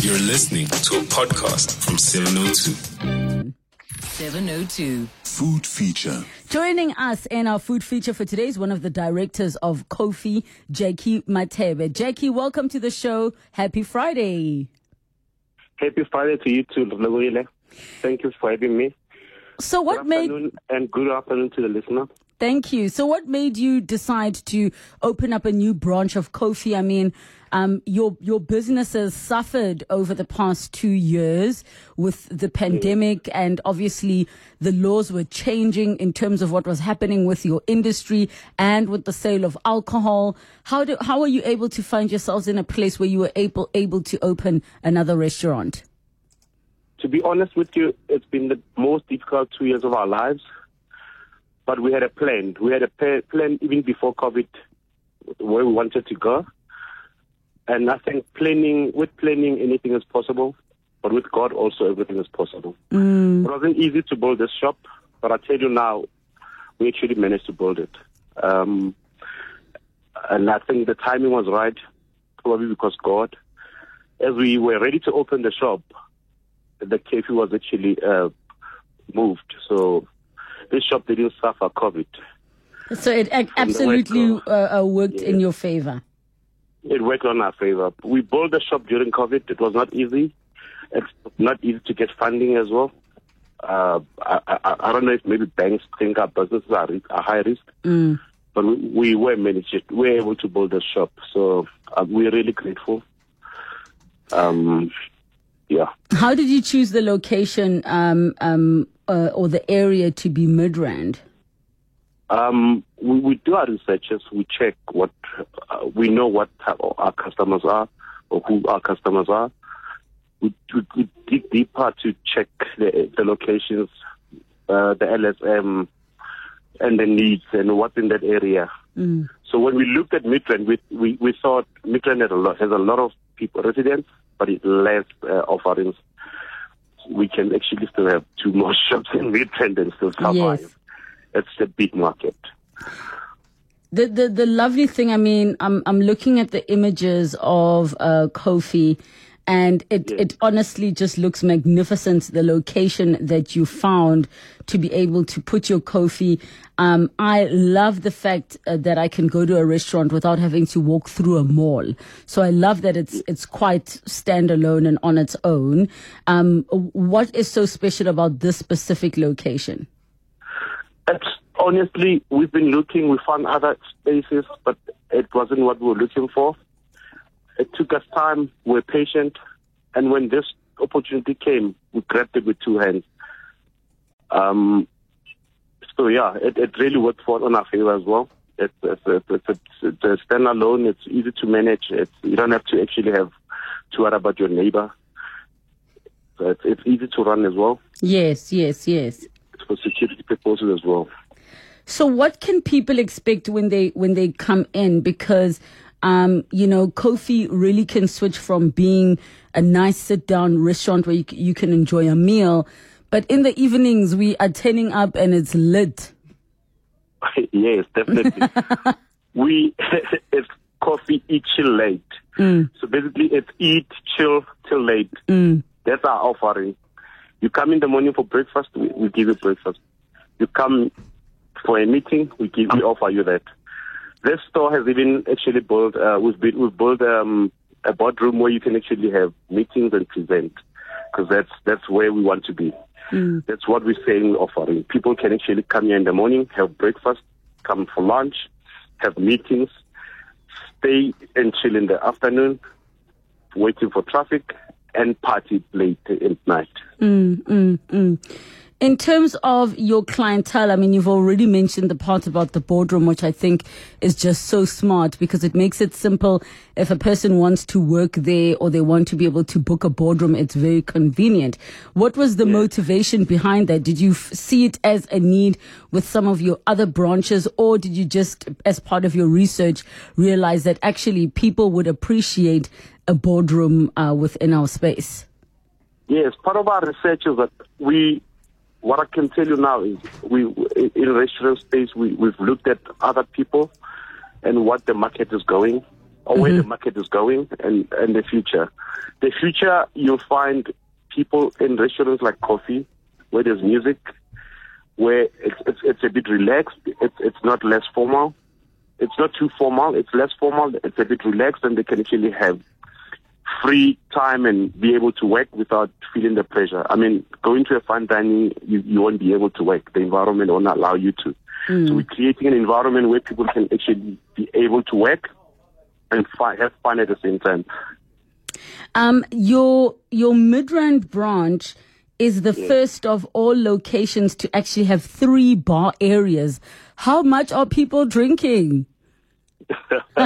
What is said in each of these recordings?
You're listening to a podcast from 702. 702. Food feature. Joining us in our food feature for today is one of the directors of Cofi, Jackie Matebe. Jackie, welcome to the show. Happy Friday. Happy Friday to you too, Lawile. Thank you for having me. So, what good made and good afternoon to the listener. Thank you. So, what made you decide to open up a new branch of Cofi? I mean, um, your your business has suffered over the past two years with the pandemic, and obviously the laws were changing in terms of what was happening with your industry and with the sale of alcohol. How do how are you able to find yourselves in a place where you were able able to open another restaurant? To be honest with you, it's been the most difficult two years of our lives. But we had a plan. We had a plan even before COVID where we wanted to go. And I think planning, with planning, anything is possible. But with God, also everything is possible. Mm. It wasn't easy to build this shop, but I tell you now, we actually managed to build it. Um, and I think the timing was right, probably because God, as we were ready to open the shop, the cafe was actually uh, moved. So this shop didn't suffer COVID. So it ac- absolutely uh, uh, worked in your favor. It worked on our favor. We built the shop during COVID. It was not easy. It's not easy to get funding as well. Uh, I, I, I don't know if maybe banks think our businesses are, ri- are high risk, Mm. but we, we were managed. We were able to build the shop. So uh, we're really grateful. Um, yeah. How did you choose the location um, um, uh, or the area to be Midrand? Um, we, we do our researches. We check what uh, we know what our customers are or who our customers are. We, we, we dig deeper to check the, the locations, uh, the LSM, and the needs and what's in that area. Mm. So when we looked at Midrand, we, we, we thought Midrand has a lot, has a lot of people, residents, but it less uh, offerings. We can actually still have two more shops in Midrand and still survive. Yes. It's a big market. The, the the lovely thing, I mean, I'm I'm looking at the images of uh, Cofi, and it Yes. it honestly just looks magnificent. The location that you found to be able to put your coffee Um, I love the fact uh, that I can go to a restaurant without having to walk through a mall. So I love that it's it's quite standalone and on its own. Um, what is so special about this specific location? It's, honestly, we've been looking. We found other spaces, but it wasn't what we were looking for. It took us time. We're patient, and when this opportunity came, we grabbed it with two hands. Um, so yeah, it, it really worked for on our favor as well. It's it's it's, it's, it's, it's a standalone. It's easy to manage. It's you don't have to actually have to worry about your neighbor. So it's, it's easy to run as well. Yes, yes, yes. It's for security purposes as well. So what can people expect when they when they come in? Because um, you know, Cofi really can switch from being a nice sit down restaurant where you, you can enjoy a meal, but in the evenings we are turning up and it's lit. yes, definitely. we it's coffee, eat, chill, late. So basically, it's eat, chill till late. That's our offering. You come in the morning for breakfast, we, we give you breakfast. You come for a meeting, we give we offer you that. This store has even actually built. Uh, we've built we've built um, a boardroom where you can actually have meetings and present, because that's that's where we want to be. That's what we're saying offering. People can actually come here in the morning, have breakfast, come for lunch, have meetings, stay and chill in the afternoon, waiting for traffic, and party late at night. In terms of your clientele, I mean, you've already mentioned the part about the boardroom, which I think is just so smart because it makes it simple. If a person wants to work there or they want to be able to book a boardroom, it's very convenient. What was the motivation behind that? Did you f- see it as a need with some of your other branches or did you just, as part of your research, realize that actually people would appreciate a boardroom uh, within our space? Yes, part of our research is that we, what I can tell you now is we, in restaurant space, we, we've looked at other people and what the market is going. or where the mm-hmm. market is going and, and the future. The future, you'll find people in restaurants like coffee, where there's music, where it's, it's, it's a bit relaxed. It's, it's not less formal. It's not too formal. It's less formal. It's a bit relaxed and they can actually have free time and be able to work without feeling the pressure. I mean, going to a fine dining, you, you won't be able to work. The environment won't allow you to. So we're creating an environment where people can actually be able to work and have fun at the same time. Um, your your Midrand branch is the first of all locations to actually have three bar areas. How much are people drinking?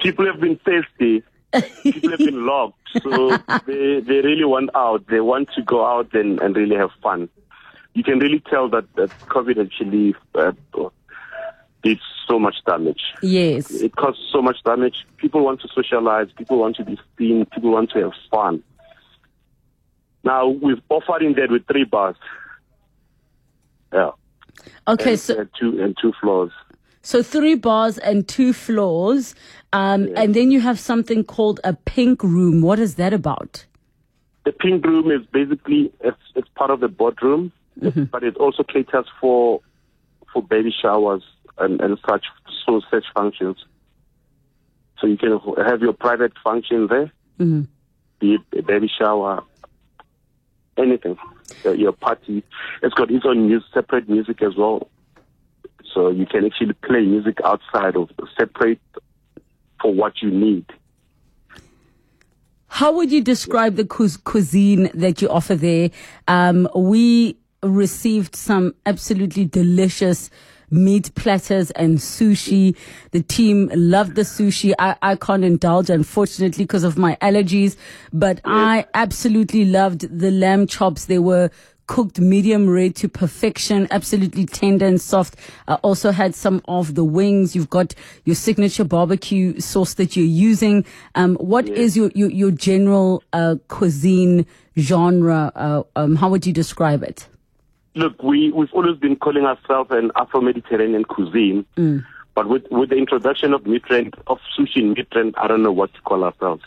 People have been thirsty. People have been locked. So they, they really want out. They want to go out and, and really have fun. You can really tell that, that COVID actually uh, did so much damage. Yes. It caused so much damage. People want to socialize. People want to be seen. People want to have fun. Now we've offering that with three bars. Yeah. Okay, and, so two and two floors. So three bars and two floors, um, and then you have something called a pink room. What is that about? The pink room is basically it's, it's part of the boardroom, but it also caters for for baby showers and, and such so such functions. So you can have your private function there, be it a baby shower, anything. Your party. It's got its own music, separate music as well. So you can actually play music outside of separate for what you need. How would you describe the cu- cuisine that you offer there? Um, we received some absolutely delicious meat platters and sushi. The team loved the sushi. I, I can't indulge, unfortunately, because of my allergies, but I absolutely loved the lamb chops. They were cooked medium rare to perfection, absolutely tender and soft. I also had some of the wings. You've got your signature barbecue sauce that you're using. Um, what is your, your, your general uh, cuisine genre? Uh, um, how would you describe it? Look, we, we've always been calling ourselves an Afro-Mediterranean cuisine. But with, with the introduction of Midrand, of sushi Midrand, I don't know what to call ourselves.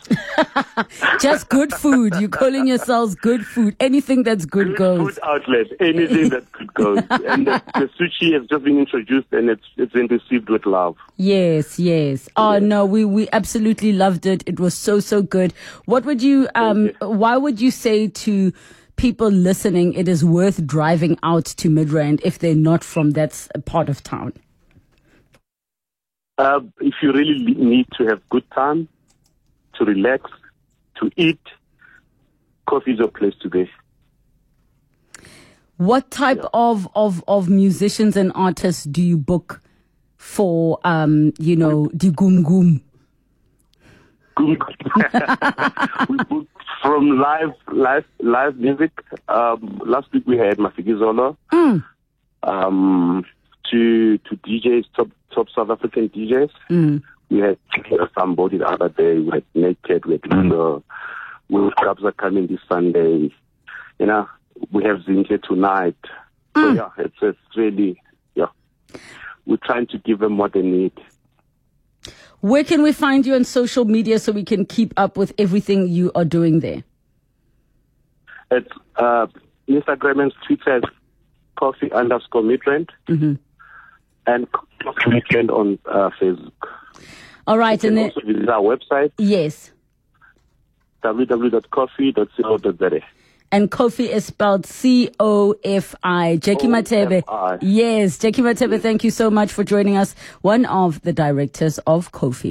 Just good food. You're calling yourselves good food. Anything that's good, goes. Good goes. food outlet, anything that could go. and the, the sushi has just been introduced and it's, it's been received with love. Yes, yes. Oh no, we we absolutely loved it. It was so so good. What would you um why would you say to people listening it is worth driving out to Midrand if they're not from that part of town? Uh, if you really need to have good time, to relax, to eat, coffee is your place to be. What type of, of of musicians and artists do you book for um you know the gum gum? we booked from live live live music. Um, last week we had Mafikizolo. Um, to to DJs, top top South African DJs. Mm. We had somebody the other day. We had Naked. We had mm. Lilo. We clubs are coming this Sunday. You know, we have Zinhle tonight. So mm. yeah, it's it's really yeah. We're trying to give them what they need. Where can we find you on social media so we can keep up with everything you are doing there? It's uh, Instagram and Twitter is cofi underscore midrand mm-hmm. And cofi midrand on uh, Facebook. All right, You and then also visit our website yes. www.cofi.co.za. And Cofi is spelled C O F I. Jackie Matebe. Yes, Jackie Matebe, thank you so much for joining us. One of the directors of Cofi.